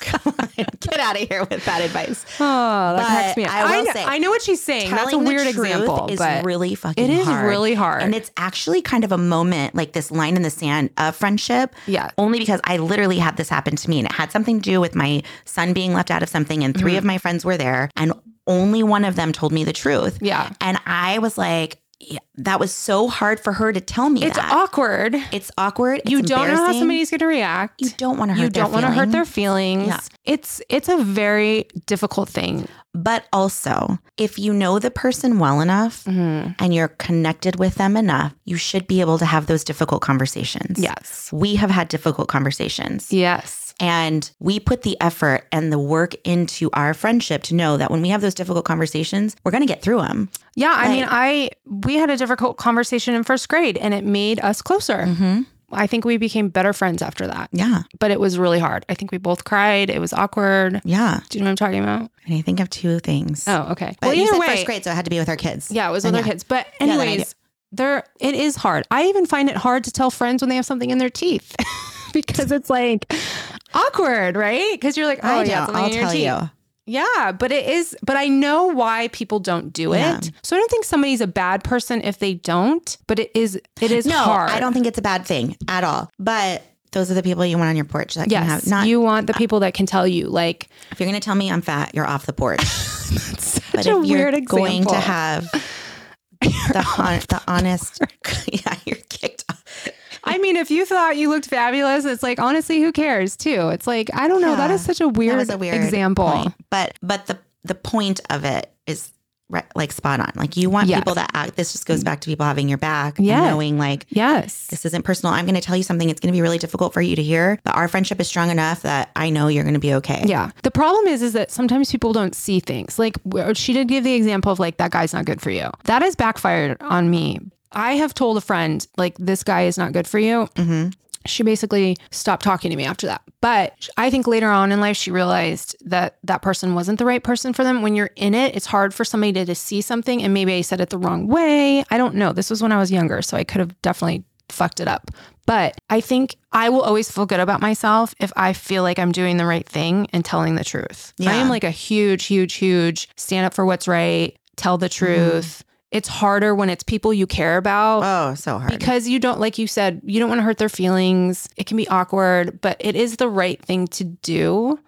come on, get out of here with that advice. oh, that cracks me up. I will know, say, I know what she's saying. That's a weird example, is but really fucking it is hard. really hard. And it's actually kind of a moment, like this line in the sand of friendship. Yeah. Only because I literally had this happen to me and it had something to do with my son being left out of something and Mm-hmm. 3 of my friends were there and only one of them told me the truth. Yeah. And I was like, yeah, that was so hard for her to tell me it's that. awkward. it's awkward. you don't know how somebody's going to react. You don't want to hurt you their don't want to hurt their feelings. feelings. Yeah. It's it's a very difficult thing. But also, if you know the person well enough Mm-hmm. and you're connected with them enough, you should be able to have those difficult conversations. Yes. We have had difficult conversations. Yes. And we put the effort and the work into our friendship to know that when we have those difficult conversations, we're going to get through them. Yeah, I mean, I we had a difficult conversation in first grade, and it made us closer. Mm-hmm. I think we became better friends after that. Yeah. But it was really hard. I think we both cried. It was awkward. Yeah. Do you know what I'm talking about? And I think of two things. Oh, okay. But well, you said way, first grade, so it had to be with our kids. yeah, it was with our yeah. kids. But then I do. anyways, there it is hard. I even find it hard to tell friends when they have something in their teeth because it's like awkward, right? Because you're like, oh I yeah, I'll tell teeth. you. Yeah, but it is, but I know why people don't do it. Yeah. So I don't think somebody's a bad person if they don't, but it is, it is No, hard. I don't think it's a bad thing at all. But those are the people you want on your porch that Yes. can have not you want the people that can tell you, like, if you're going to tell me I'm fat, you're off the porch. such But a if you're weird going to have the hon- the honest yeah, you're kicked off. I mean, if you thought you looked fabulous, it's like, honestly, who cares too? It's like, I don't know. That Yeah. is such a weird, a weird example. point. But but the the point of it is like spot on. Like you want Yes. people that act. This just goes back to people having your back Yes. and knowing like Yes. this isn't personal. I'm going to tell you something. It's going to be really difficult for you to hear, but our friendship is strong enough that I know you're going to be okay. Yeah. The problem is, is that sometimes people don't see things. Like she did give the example of like that guy's not good for you. That has backfired on me. I have told a friend like this guy is not good for you. hmm She basically stopped talking to me after that. But I think later on in life she realized that that person wasn't the right person for them. When you're in it, it's hard for somebody to, to see something and maybe I said it the wrong way. I don't know. This was when I was younger, so I could have definitely fucked it up. But I think I will always feel good about myself if I feel like I'm doing the right thing and telling the truth. I am like a huge, huge, huge stand up for what's right, tell the truth. It's harder when it's people you care about Oh, so hard. because you don't like you said you don't want to hurt their feelings it can be awkward but it is the right thing to do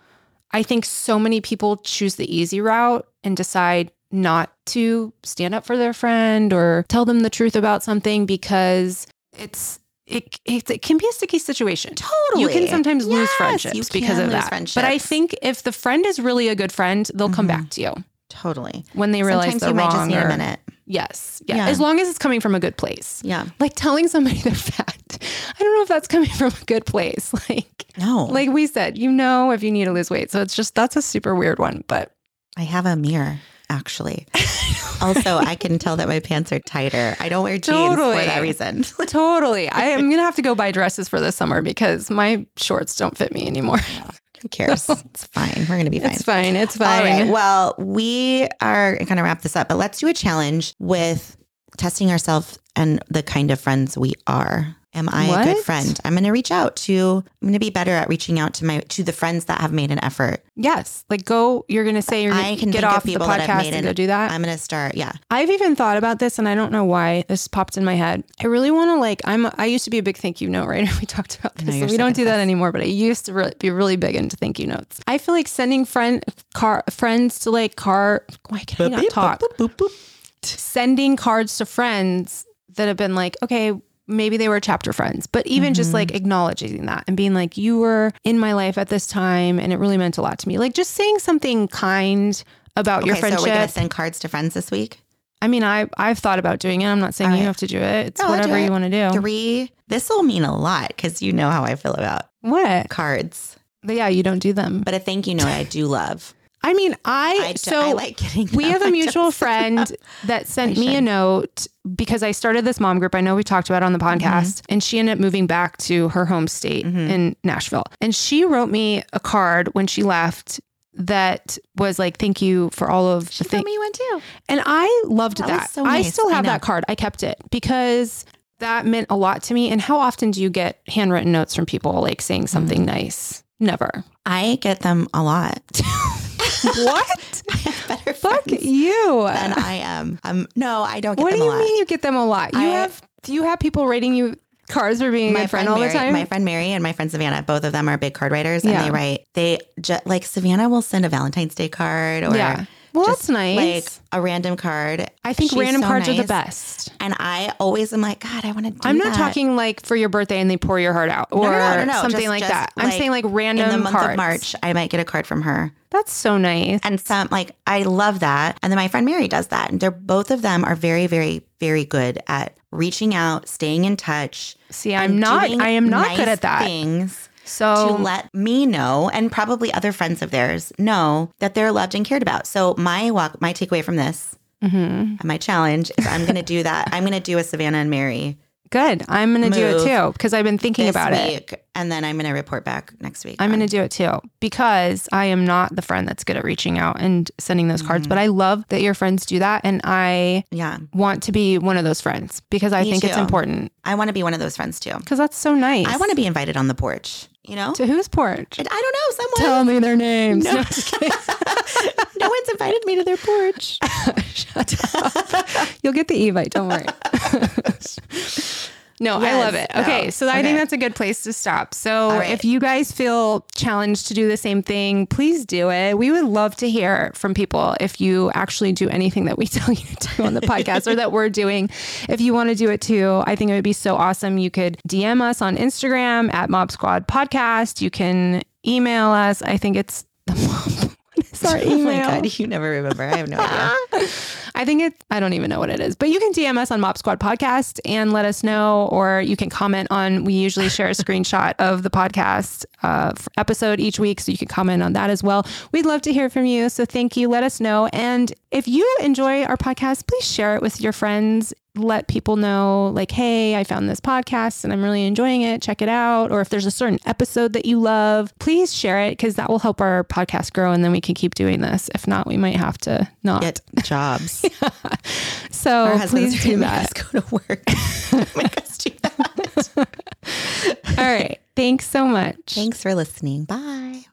i think so many people choose the easy route and decide not to stand up for their friend or tell them the truth about something because it's it, it, it can be a sticky situation totally. you can sometimes lose friendships because of that but i think if the friend is really a good friend they'll come Mhm. back to you totally. when they realize Sometimes they're you might wrong just need or- a minute. yes yeah. Yeah. as long as it's coming from a good place Yeah. like telling somebody they're fat. I don't know if that's coming from a good place. Like, No. like we said, you know if you need to lose weight. So it's just that's a super weird one. But I have a mirror, actually. also, I can tell that my pants are tighter. I don't wear jeans Totally. for that reason. totally, I am gonna have to go buy dresses for this summer because my shorts don't fit me anymore. Who cares? It's fine. We're going to be fine. It's fine. It's fine. right. Well, we are going to wrap this up, but let's do a challenge with testing ourselves and the kind of friends we are. Am I a good friend? I'm going to reach out to. I'm going to be better at reaching out to my to the friends that have made an effort. yes. Like go. You're gonna say you're gonna get think of off the people that have podcast and an- go do that. I'm going to start. Yeah. I've even thought about this, and I don't know why this popped in my head. I really want to like. I'm. I used to be a big thank you note writer. We talked about this. you're we don't do that this. anymore. But I used to really, be really big into thank you notes. I feel like sending friend car friends to like car. Why can I not talk? Sending cards to friends that have been like, okay, maybe they were chapter friends, but even just Mm-hmm. like acknowledging that and being like, you were in my life at this time, and it really meant a lot to me. Like just saying something kind about your friendship. so we're to send cards to friends this week. I mean, I I've thought about doing it. I'm not saying All you have to do it. It's No, whatever it. you want to do. Three. This will mean a lot because you know how I feel about What? cards. But yeah, you don't do them. But a thank you note I do love. I mean, I, I, so I like getting. we have a mutual friend that sent I me a note because I started this mom group. I know we talked about it on the Mm-hmm. podcast, and she ended up moving back to her home state in Nashville. And she wrote me a card when she left that was like, "Thank you for all of She the things." me one too. And I loved That that. so I still have know. that card. I kept it because that meant a lot to me. And how often do you get handwritten notes from people like saying something Mm-hmm. nice? Never. I get them a lot. What? Better Fuck you. than I am. Um, no, I don't get What do you mean you get them a lot? You I- have do you have people rating you cards for being my friend, friend all Mary, the time? my friend Mary and my friend Savannah, both of them are big card writers, and Yeah. they write. They ju- like Savannah will send a Valentine's Day card or yeah. Well, just, that's nice. like a random card. I think She's random so cards are the best. And I always am like, God, I want to do I'm not that. talking like for your birthday and they pour your heart out or No, no, no, something Just- like just, that. I'm saying like random in the month cards. of March, I might get a card from her. That's so nice. And some like I love that. And then my friend Mary does that. And they're both of them are very, very, very good at reaching out, staying in touch. See, I'm not I am not nice good at that. Things So to let me know and probably other friends of theirs know that they're loved and cared about. So my walk my takeaway from this Mhm. and my challenge is I'm gonna do that. I'm gonna do a Savannah and Mary good. I'm gonna do it too because I've been thinking about it. And then I'm gonna report back next week. I'm going to do it too because I am not the friend that's good at reaching out and sending those cards. Mm-hmm. But I love that your friends do that. And I Yeah. want to be one of those friends because I Me think it's important I wanna be one of those friends too. because that's so nice. I wanna be invited on the porch, you know? To whose porch? I don't know, someone Tell me their names. No. No, one's invited me to their porch. Shut up. You'll get the Evite. Don't worry. No, I love it. no. Okay, oh, so I think that's a good place to stop. So right. if you guys feel challenged to do the same thing, please do it. We would love to hear from people if you actually do anything that we tell you to do on the podcast or that we're doing. If you want to do it too, I think it would be so awesome. You could DM us on Instagram at Mob Squad Podcast. You can email us. I think it's the mob. What is our Oh my God, you never remember. I have no idea. I think it's, I don't even know what it is, but you can DM us on Mob Squad Podcast and let us know, or you can comment on, we usually share a screenshot of the podcast uh, episode each week. So you can comment on that as well. We'd love to hear from you. So thank you. Let us know. And if you enjoy our podcast, please share it with your friends. Let people know, like, hey, I found this podcast and I'm really enjoying it. Check it out. Or if there's a certain episode that you love, please share it because that will help our podcast grow and then we can keep doing this. If not, we might have to not. Get jobs. So Our husbands please do that. go to work. make us do that. All right. Thanks so much. Thanks for listening. Bye.